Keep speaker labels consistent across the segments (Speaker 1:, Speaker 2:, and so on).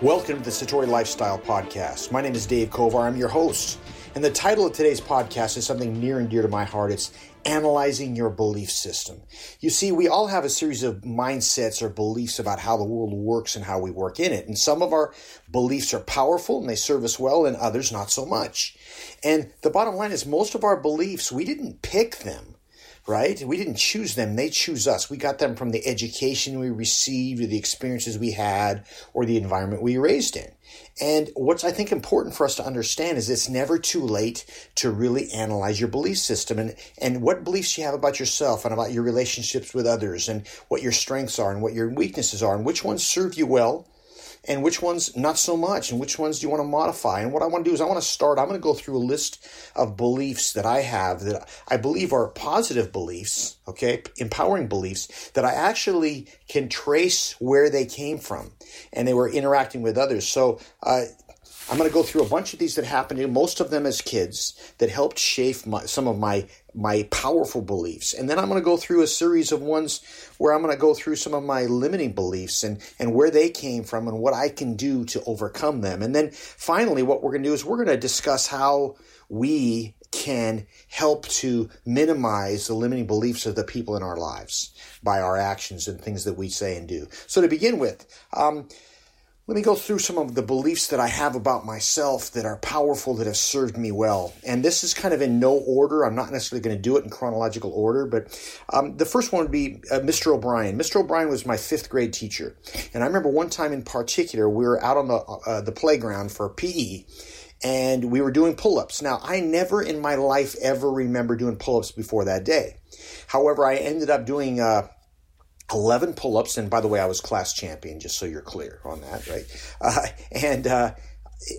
Speaker 1: Welcome to the Satori Lifestyle Podcast. My name is Dave Kovar. I'm your host. And the title of today's podcast is something near and dear to my heart. It's Analyzing Your Belief System. You see, we all have a series of mindsets or beliefs about how the world works and how we work in it. And some of our beliefs are powerful and they serve us well, and others not so much. And the bottom line is, most of our beliefs, we didn't pick them right? We didn't choose them, they choose us. We got them from the education we received, or the experiences we had, or the environment we raised in. And what's I think important for us to understand is it's never too late to really analyze your belief system and, and what beliefs you have about yourself and about your relationships with others and what your strengths are and what your weaknesses are and which ones serve you well and which ones not so much, and which ones do you want to modify. And what I want to do is I want to start, I'm going to go through a list of beliefs that I have that I believe are positive beliefs, okay, empowering beliefs that I actually can trace where they came from and they were interacting with others. So, uh, I'm going to go through a bunch of these that happened to most of them as kids that helped shape my, some of my my powerful beliefs. And then I'm going to go through a series of ones where I'm going to go through some of my limiting beliefs and, and where they came from and what I can do to overcome them. And then finally, what we're going to do is we're going to discuss how we can help to minimize the limiting beliefs of the people in our lives by our actions and things that we say and do. So to begin with, um, let me go through some of the beliefs that I have about myself that are powerful, that have served me well. And this is kind of in no order. I'm not necessarily going to do it in chronological order, but um, the first one would be uh, Mr. O'Brien. Mr. O'Brien was my fifth grade teacher. And I remember one time in particular, we were out on the, uh, the playground for PE and we were doing pull ups. Now, I never in my life ever remember doing pull ups before that day. However, I ended up doing uh, 11 pull-ups and by the way i was class champion just so you're clear on that right? Uh, and uh,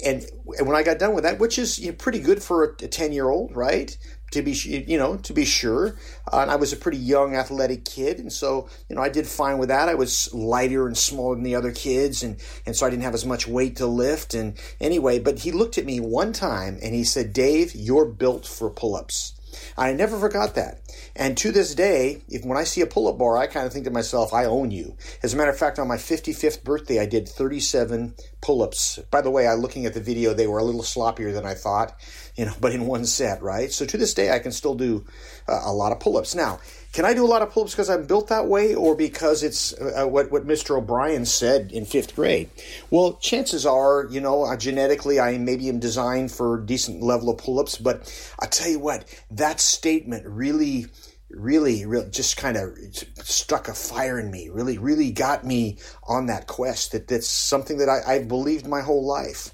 Speaker 1: and when i got done with that which is you know, pretty good for a 10 year old right? To be you know to be sure. Uh, and i was a pretty young athletic kid and so you know i did fine with that. I was lighter and smaller than the other kids and and so i didn't have as much weight to lift. And anyway but he looked at me one time and he said dave you're built for pull-ups I never forgot that. And to this day, if when I see a pull-up bar, I kind of think to myself, I own you. As a matter of fact, on my 55th birthday, I did 37 pull-ups. By the way, I looking at the video, they were a little sloppier than I thought, you know, but in one set, right? So to this day, I can still do uh, a lot of pull-ups. Now, can I do a lot of pull-ups because I'm built that way, or because it's uh, what what Mr. O'Brien said in fifth grade? Well, chances are, you know, uh, genetically, I maybe am designed for a decent level of pull-ups. But I tell you what, that statement really, really, really just kind of struck a fire in me. Really, really got me on that quest. That that's something that I, I've believed my whole life.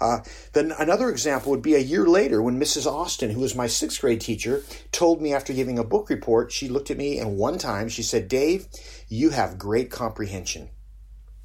Speaker 1: Uh, then another example would be a year later when Mrs. Austin, who was my sixth grade teacher, told me after giving a book report, she looked at me and one time she said, Dave, you have great comprehension.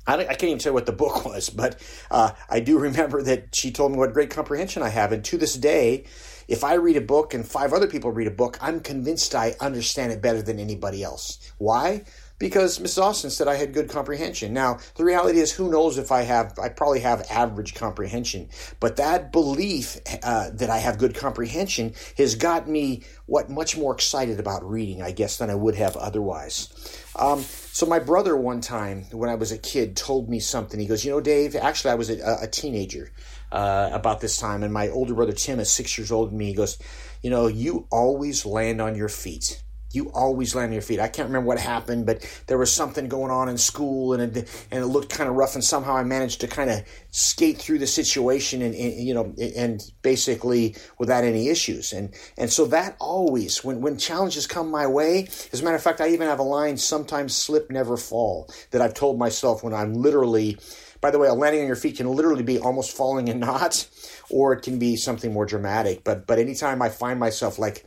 Speaker 1: I, I can't even tell what the book was, but uh, I do remember that she told me what great comprehension I have. And to this day, if I read a book and five other people read a book, I'm convinced I understand it better than anybody else. Why? Because Mrs. Austin said I had good comprehension. Now, the reality is, who knows if I have, I probably have average comprehension. But that belief uh, that I have good comprehension has got me, what, much more excited about reading, I guess, than I would have otherwise. Um, so my brother one time, when I was a kid, told me something. He goes, you know, Dave, actually I was a, a teenager uh, about this time, and my older brother Tim is six years older than me. He goes, you know, you always land on your feet you always land on your feet. I can't remember what happened, but there was something going on in school, and it, and it looked kind of rough. And somehow I managed to kind of skate through the situation, and, and, you know, and basically without any issues. And and so that always, when when challenges come my way, as a matter of fact, I even have a line: "Sometimes slip, never fall." That I've told myself when I'm literally. By the way, a landing on your feet can literally be almost falling in knots, or it can be something more dramatic. But but anytime I find myself like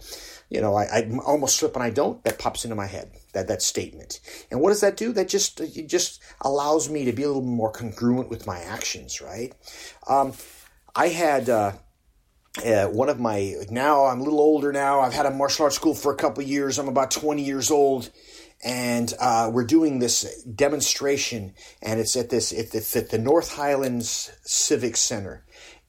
Speaker 1: you know, I, I almost slip and I don't, that pops into my head, that, that statement. And what does that do? That just, it just allows me to be a little more congruent with my actions, right? Um, I had, uh, uh, one of my, now I'm a little older now. I've had a martial arts school for a couple years. I'm about 20 years old and uh, we're doing this demonstration, and it's at this it's at the North Highlands Civic Center,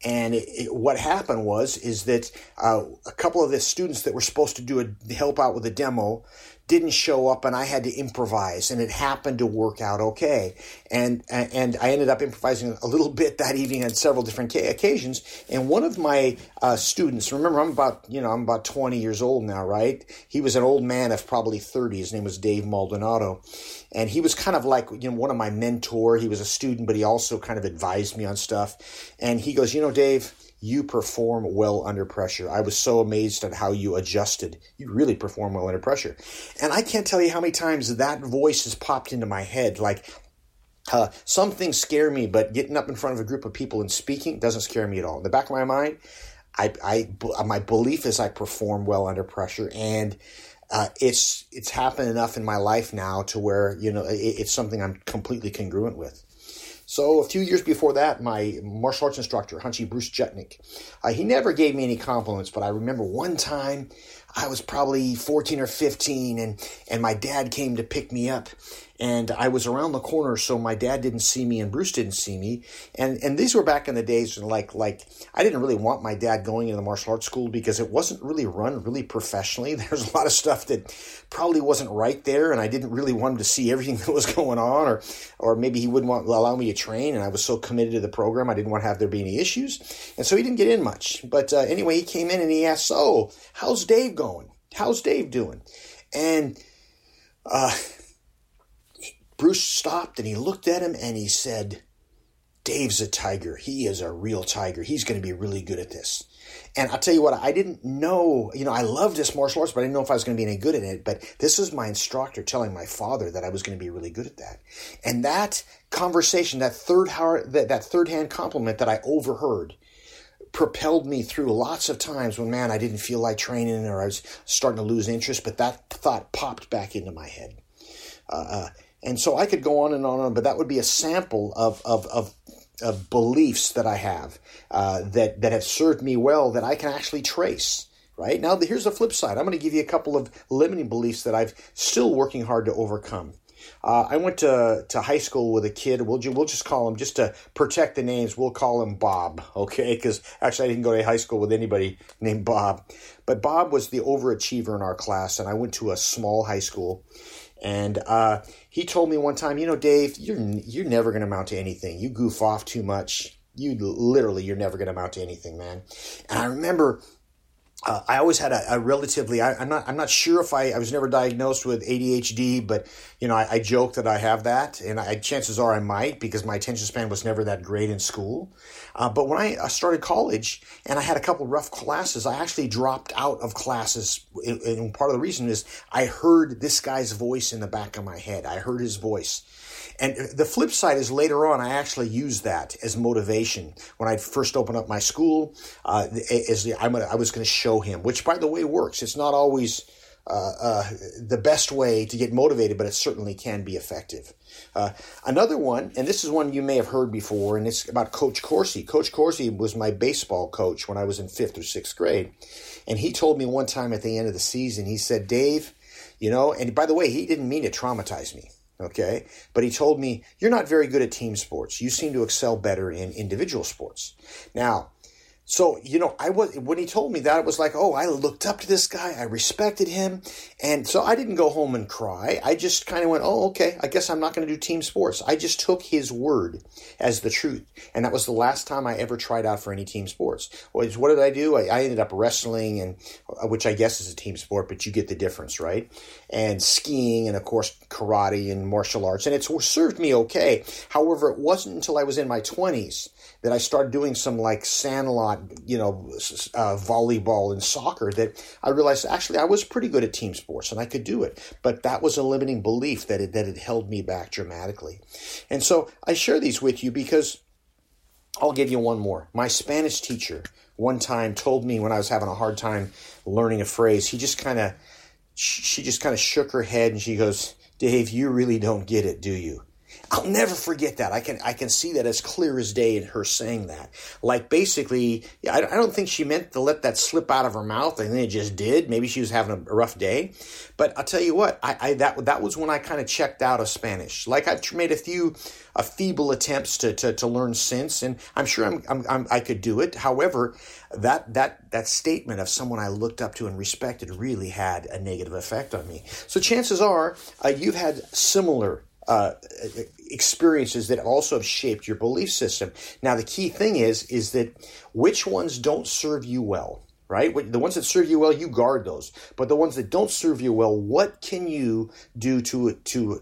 Speaker 1: and it, it, what happened was is that uh, a couple of the students that were supposed to do a help out with a demo didn't show up and I had to improvise and it happened to work out okay. And, and I ended up improvising a little bit that evening on several different occasions. And one of my uh, students, remember I'm about, you know, I'm about 20 years old now, right? He was an old man of probably 30. His name was Dave Maldonado. And he was kind of like, you know, one of my mentor. He was a student, but he also kind of advised me on stuff. And he goes, you know, Dave, you perform well under pressure. I was so amazed at how you adjusted. You really perform well under pressure. And I can't tell you how many times that voice has popped into my head. Like, uh, some things scare me, but getting up in front of a group of people and speaking doesn't scare me at all. In the back of my mind, I, I my belief is I perform well under pressure, and uh, it's it's happened enough in my life now to where you know it, it's something I'm completely congruent with. So a few years before that, my martial arts instructor, Hanshi Bruce Juchnik, uh, he never gave me any compliments, but I remember one time I was probably 14 or 15 and, and my dad came to pick me up and I was around the corner, so my dad didn't see me and Bruce didn't see me. And and these were back in the days when like like I didn't really want my dad going into the martial arts school because it wasn't really run really professionally. There's a lot of stuff that probably wasn't right there, and I didn't really want him to see everything that was going on, or or maybe he wouldn't want allow me to train. And I was so committed to the program, I didn't want to have there be any issues, and so he didn't get in much. But uh, anyway, he came in and he asked, "So, how's Dave going? How's Dave doing?" And uh, Bruce stopped and he looked at him and he said, Dave's a tiger. He is a real tiger. He's going to be really good at this. And I'll tell you what, I didn't know, you know, I loved this martial arts, but I didn't know if I was going to be any good at it. But this is my instructor telling my father that I was going to be really good at that. And that conversation, that third, that, that third hand compliment that I overheard, propelled me through lots of times when, man, I didn't feel like training or I was starting to lose interest, but that thought popped back into my head. Uh, uh and so I could go on and on and on, but that would be a sample of, of, of, of beliefs that I have uh, that, that have served me well that I can actually trace. Right now, here's the flip side. I'm going to give you a couple of limiting beliefs that I've still working hard to overcome. Uh, I went to, to high school with a kid. We'll, we'll just call him, just to protect the names, we'll call him Bob, okay? Because actually, I didn't go to high school with anybody named Bob. But Bob was the overachiever in our class, and I went to a small high school. And uh, he told me one time, you know, Dave, you're you're never going to amount to anything. You goof off too much. You literally, you're never going to amount to anything, man. And I remember uh, I always had a, a relatively. I, am not. I'm not sure if I. I was never diagnosed with ADHD, but you know, I, I joke that I have that, and I, chances are I might because my attention span was never that great in school. Uh, but when I started college and I had a couple rough classes, I actually dropped out of classes. And part of the reason is I heard this guy's voice in the back of my head. I heard his voice. And the flip side is later on, I actually used that as motivation. When I first opened up my school, uh, as I'm gonna, I was going to show him, which by the way works. It's not always uh, uh, the best way to get motivated, but it certainly can be effective. Uh, another one, and this is one you may have heard before, and it's about Coach Corsi. Coach Corsi was my baseball coach when I was in fifth or sixth grade. And he told me one time at the end of the season, he said, Dave, you know, and by the way, he didn't mean to traumatize me okay? But he told me, You're not very good at team sports. You seem to excel better in individual sports. Now, so, you know, I was, when he told me that, it was like, oh, I looked up to this guy. I respected him. And so I didn't go home and cry. I just kind of went, oh, okay, I guess I'm not going to do team sports. I just took his word as the truth. And that was the last time I ever tried out for any team sports. what did I do? I, I ended up wrestling and, uh, which I guess is a team sport, but you get the difference, right? And skiing and of course karate and martial arts. And it's served me okay. However, it wasn't until I was in my twenties that I started doing some like sandlot, you know, uh, volleyball and soccer that I realized actually I was pretty good at team sports and I could do it. But that was a limiting belief that it, that it held me back dramatically. And so I share these with you because I'll give you one more. My Spanish teacher one time told me when I was having a hard time learning a phrase, he just kind of, she just kind of shook her head and she goes, Dave, you really don't get it, do you? I'll never forget that. I can I can see that as clear as day in her saying that. Like basically, I, I don't think she meant to let that slip out of her mouth. I think it just did. Maybe she was having a rough day. But I'll tell you what, I, I that that was when I kind of checked out of Spanish. Like I've made a few a feeble attempts to, to, to learn since, and I'm sure I'm, I'm, I'm, i could do it. However, that that that statement of someone I looked up to and respected really had a negative effect on me. So chances are uh, you've had similar uh, experiences that also have shaped your belief system. Now, the key thing is is that which ones don't serve you well, right? The ones that serve you well, you guard those. But the ones that don't serve you well, what can you do to to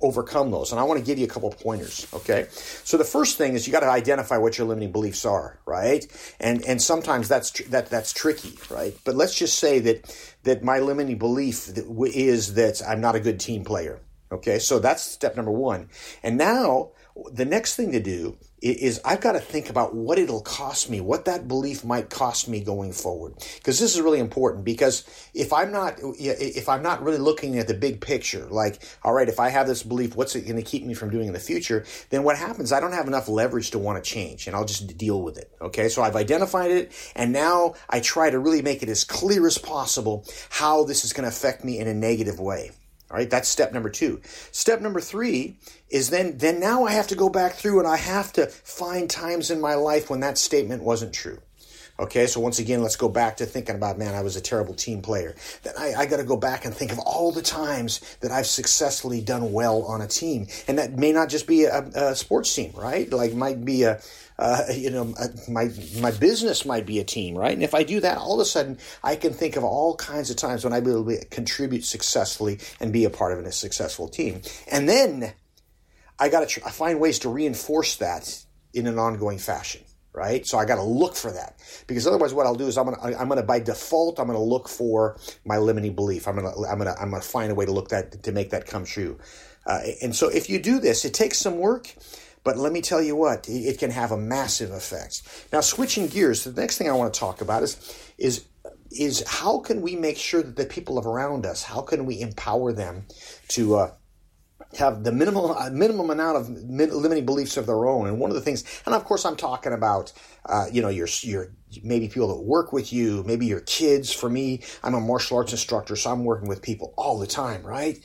Speaker 1: overcome those? And I want to give you a couple pointers. Okay, so the first thing is you got to identify what your limiting beliefs are, right? And and sometimes that's tr- that that's tricky, right? But let's just say that that my limiting belief is that I'm not a good team player Okay, so that's step number one. And now the next thing to do is I've got to think about what it'll cost me, what that belief might cost me going forward. Because this is really important because if I'm not if I'm not really looking at the big picture, like all right, if I have this belief, what's it going to keep me from doing in the future? Then what happens? I don't have enough leverage to want to change, and I'll just deal with it. Okay, so I've identified it, and now I try to really make it as clear as possible how this is going to affect me in a negative way. All right, that's step number two. Step number three is then, then now I have to go back through and I have to find times in my life when that statement wasn't true. Okay, so once again, let's go back to thinking about, man, I was a terrible team player. Then I, I got to go back and think of all the times that I've successfully done well on a team. And that may not just be a, a sports team, right? Like, might be a, uh, you know, uh, my my business might be a team, right? And if I do that, all of a sudden I can think of all kinds of times when I will be, able to contribute successfully and be a part of a successful team. And then I got to tr- find ways to reinforce that in an ongoing fashion right? So I got to look for that because otherwise, what I'll do is I'm gonna I'm gonna by default I'm gonna look for my limiting belief. I'm gonna I'm gonna I'm gonna find a way to look that to make that come true. Uh, and so if you do this, it takes some work. But let me tell you what, it can have a massive effect. Now, switching gears, the next thing I want to talk about is, is, is how can we make sure that the people around us, how can we empower them to, uh, have the minimal uh, minimum amount of limiting beliefs of their own. And one of the things, and of course, I'm talking about, uh, you know, your your maybe people that work with you, maybe your kids. For me, I'm a martial arts instructor, so I'm working with people all the time, right?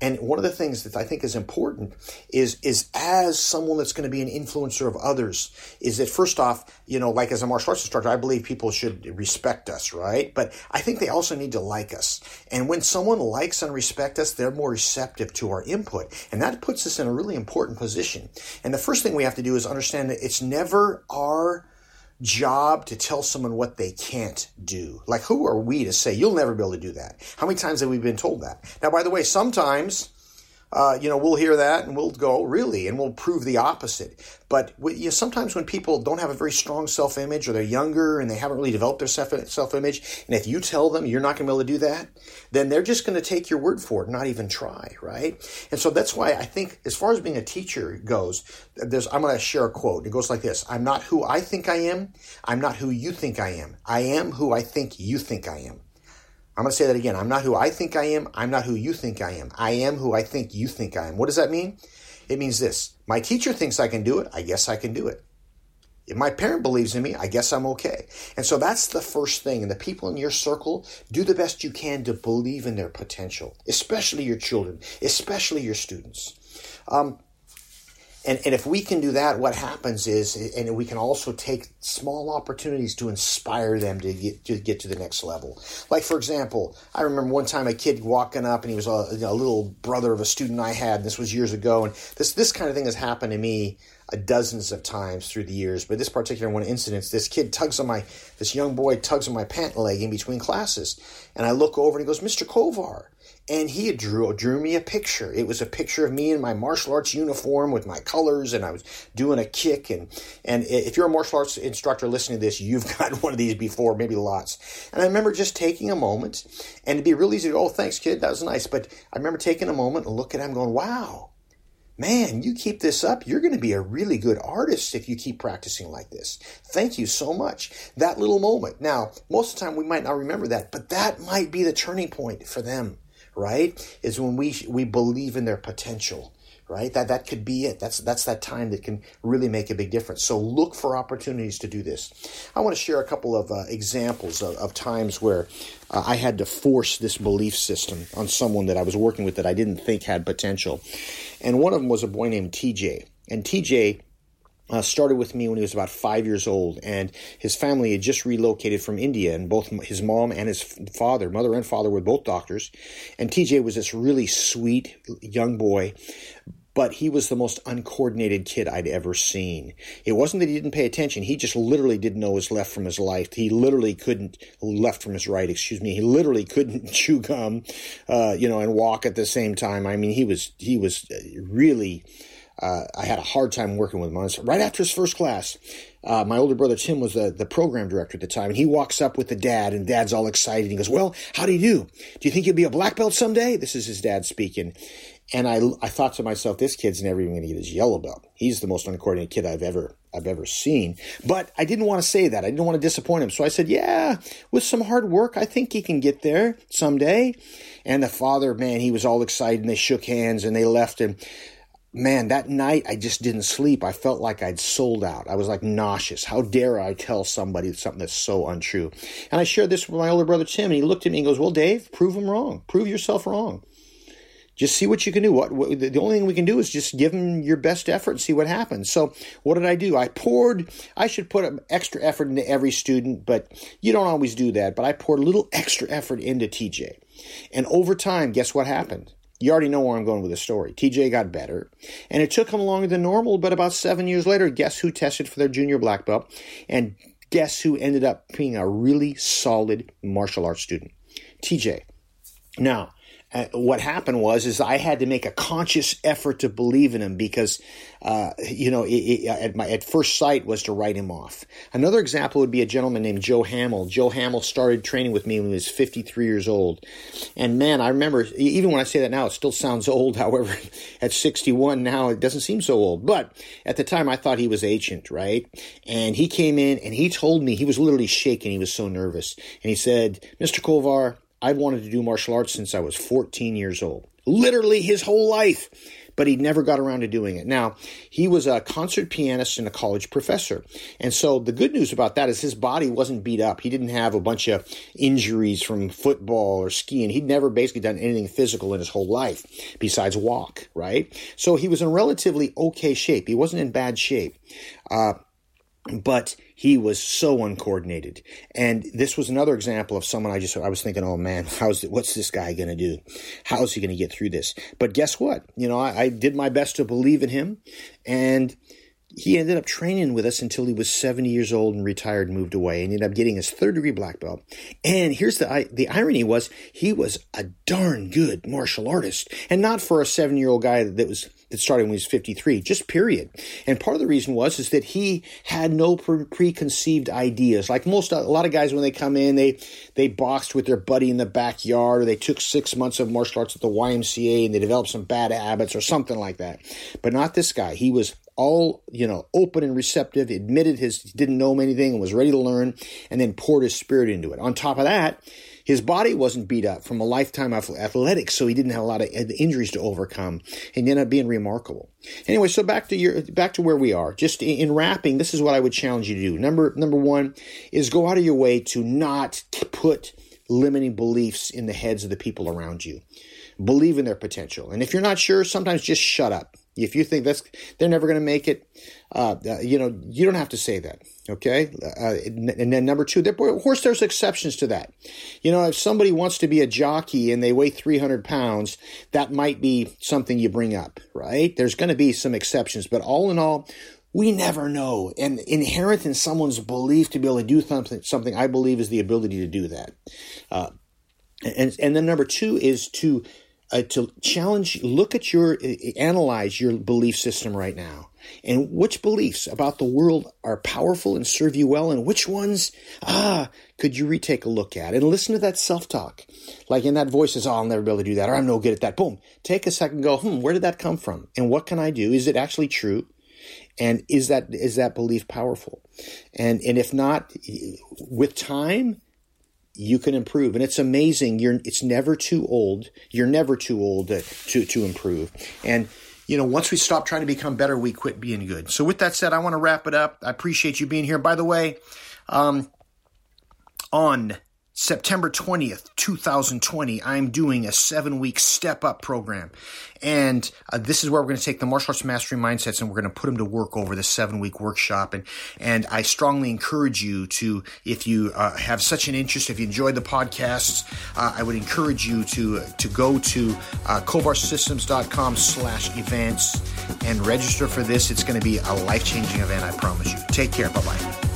Speaker 1: And one of the things that I think is important is is as someone that's going to be an influencer of others, is that first off, you know, like as a martial arts instructor, I believe people should respect us, right? But I think they also need to like us. And when someone likes and respects us, they're more receptive to our input. And that puts us in a really important position. And the first thing we have to do is understand that it's never our job to tell someone what they can't do. Like, who are we to say you'll never be able to do that? How many times have we been told that? Now, by the way, sometimes uh, you know, we'll hear that and we'll go, really, and we'll prove the opposite. But you know, sometimes when people don't have a very strong self image or they're younger and they haven't really developed their self image, and if you tell them you're not going to be able to do that, then they're just going to take your word for it, not even try, right? And so that's why I think, as far as being a teacher goes, there's, I'm going to share a quote. It goes like this I'm not who I think I am. I'm not who you think I am. I am who I think you think I am. I'm going to say that again. I'm not who I think I am. I'm not who you think I am. I am who I think you think I am. What does that mean? It means this. My teacher thinks I can do it. I guess I can do it. If my parent believes in me, I guess I'm okay. And so that's the first thing. And the people in your circle, do the best you can to believe in their potential, especially your children, especially your students. Um, and, and if we can do that, what happens is, and we can also take small opportunities to inspire them to get to get to the next level. Like for example, I remember one time a kid walking up, and he was a, a little brother of a student I had. and This was years ago, and this this kind of thing has happened to me dozens of times through the years. But this particular one incident, this kid tugs on my, this young boy tugs on my pant leg in between classes, and I look over and he goes, "Mr. Kovar." and he drew drew me a picture. It was a picture of me in my martial arts uniform with my colors, and I was doing a kick. and And if you're a martial arts instructor listening to this, you've got one of these before, maybe lots. And I remember just taking a moment, and it'd be real easy to go, "Oh, thanks, kid, that was nice." But I remember taking a moment and looking at him, going, "Wow." Man, you keep this up, you're going to be a really good artist if you keep practicing like this. Thank you so much. That little moment. Now, most of the time we might not remember that, but that might be the turning point for them right? Is when we we believe in their potential, right? That that could be it. That's that's that time that can really make a big difference. So look for opportunities to do this. I want to share a couple of uh, examples of, of, times where uh, I had to force this belief system on someone that I was working with that I didn't think had potential. And one of them was a boy named TJ. And TJ uh, started with me when he was about five years old, and his family had just relocated from India, and both his mom and his father, mother and father, were both doctors. And TJ was this really sweet young boy, but he was the most uncoordinated kid I'd ever seen. It wasn't that he didn't pay attention; he just literally didn't know his left from his right. He literally couldn't left from his right. Excuse me. He literally couldn't chew gum, uh, you know, and walk at the same time. I mean, he was he was really uh, I had a hard time working with him. Right after his first class, uh, my older brother Tim was the, the program director at the time, and he walks up with the dad, and dad's all excited. He goes, "Well, how do you do? Do you think you'll be a black belt someday?" This is his dad speaking, and I I thought to myself, "This kid's never even going to get his yellow belt. He's the most uncoordinated kid I've ever I've ever seen." But I didn't want to say that. I didn't want to disappoint him, so I said, "Yeah, with some hard work, I think he can get there someday." And the father, man, he was all excited, and they shook hands, and they left him man, that night I just didn't sleep. I felt like I'd sold out. I was like nauseous. How dare I tell somebody something that's so untrue? And I shared this with my older brother Tim, and he looked at me and goes, "Well, Dave, prove him wrong. Prove yourself wrong. Just see what you can do. What, what the only thing we can do is just give him your best effort and see what happens." So, what did I do? I poured. I should put extra effort into every student, but you don't always do that. But I poured a little extra effort into TJ, and over time, guess what happened? You already know where I'm going with the story. TJ got better, and it took him longer than normal, but about seven years later, guess who tested for their junior black belt? And guess who ended up being a really solid martial arts student? TJ. Now, what happened was is I had to make a conscious effort to believe in him because uh, you know it, it, at my at first sight was to write him off. Another example would be a gentleman named Joe Hamill. Joe Hamill started training with me when he was 53 years old, and man, I remember even when I say that now, it still sounds old. However, at 61 now, it doesn't seem so old. But at the time, I thought he was ancient, right? And he came in and he told me he was literally shaking. He was so nervous, and he said, "Mr. Kovar." I've wanted to do martial arts since I was 14 years old. Literally his whole life. But he never got around to doing it. Now, he was a concert pianist and a college professor. And so the good news about that is his body wasn't beat up. He didn't have a bunch of injuries from football or skiing. He'd never basically done anything physical in his whole life besides walk, right? So he was in relatively okay shape. He wasn't in bad shape. Uh, but he was so uncoordinated. And this was another example of someone I just, I was thinking, oh man, how's, what's this guy going to do? How's he going to get through this? But guess what? You know, I, I did my best to believe in him and he ended up training with us until he was 70 years old and retired and moved away and ended up getting his third degree black belt. And here's the the irony was he was a darn good martial artist and not for a 7 year old guy that was that started when he was 53, just period. And part of the reason was is that he had no pre- preconceived ideas. Like most, a lot of guys when they come in, they they boxed with their buddy in the backyard, or they took six months of martial arts at the YMCA and they developed some bad habits or something like that. But not this guy. He was all you know open and receptive admitted his didn't know anything and was ready to learn and then poured his spirit into it on top of that his body wasn't beat up from a lifetime of athletics, so he didn't have a lot of injuries to overcome, and ended up being remarkable. Anyway, so back to your back to where we are. Just in wrapping, this is what I would challenge you to do. Number number one is go out of your way to not put limiting beliefs in the heads of the people around you. Believe in their potential, and if you're not sure, sometimes just shut up. If you think that's they're never going to make it, uh, uh, you know you don't have to say that. Okay, uh, and then number two, there, of course, there's exceptions to that. You know, if somebody wants to be a jockey and they weigh 300 pounds, that might be something you bring up, right? There's going to be some exceptions, but all in all, we never know. And inherent in someone's belief to be able to do something, something I believe is the ability to do that. Uh, and and then number two is to uh, to challenge, look at your, uh, analyze your belief system right now. And which beliefs about the world are powerful and serve you well, and which ones, ah, could you retake a look at? And listen to that self talk. Like in that voice says, oh, I'll never be able to do that, or I'm no good at that. Boom. Take a second go, hmm, where did that come from? And what can I do? Is it actually true? And is that, is that belief powerful? And, and if not, with time, you can improve and it's amazing you're it's never too old you're never too old to to, improve and you know, once we stop trying to become better, we quit being good. So with that said, I want to wrap it up. I appreciate you being here. By the way, um, on September 20th, 2020, I'm doing a seven week step up program. And uh, this is where we're going to take the martial arts mastery mindsets and we're going to put them to work over this seven week workshop. And, and I strongly encourage you to, if you uh, have such an interest, if you enjoyed the podcasts, uh, I would encourage you to, to go to uh, kovarsystems.com slash events and register for this. It's going to be a life changing event, I promise you. Take care. Bye bye.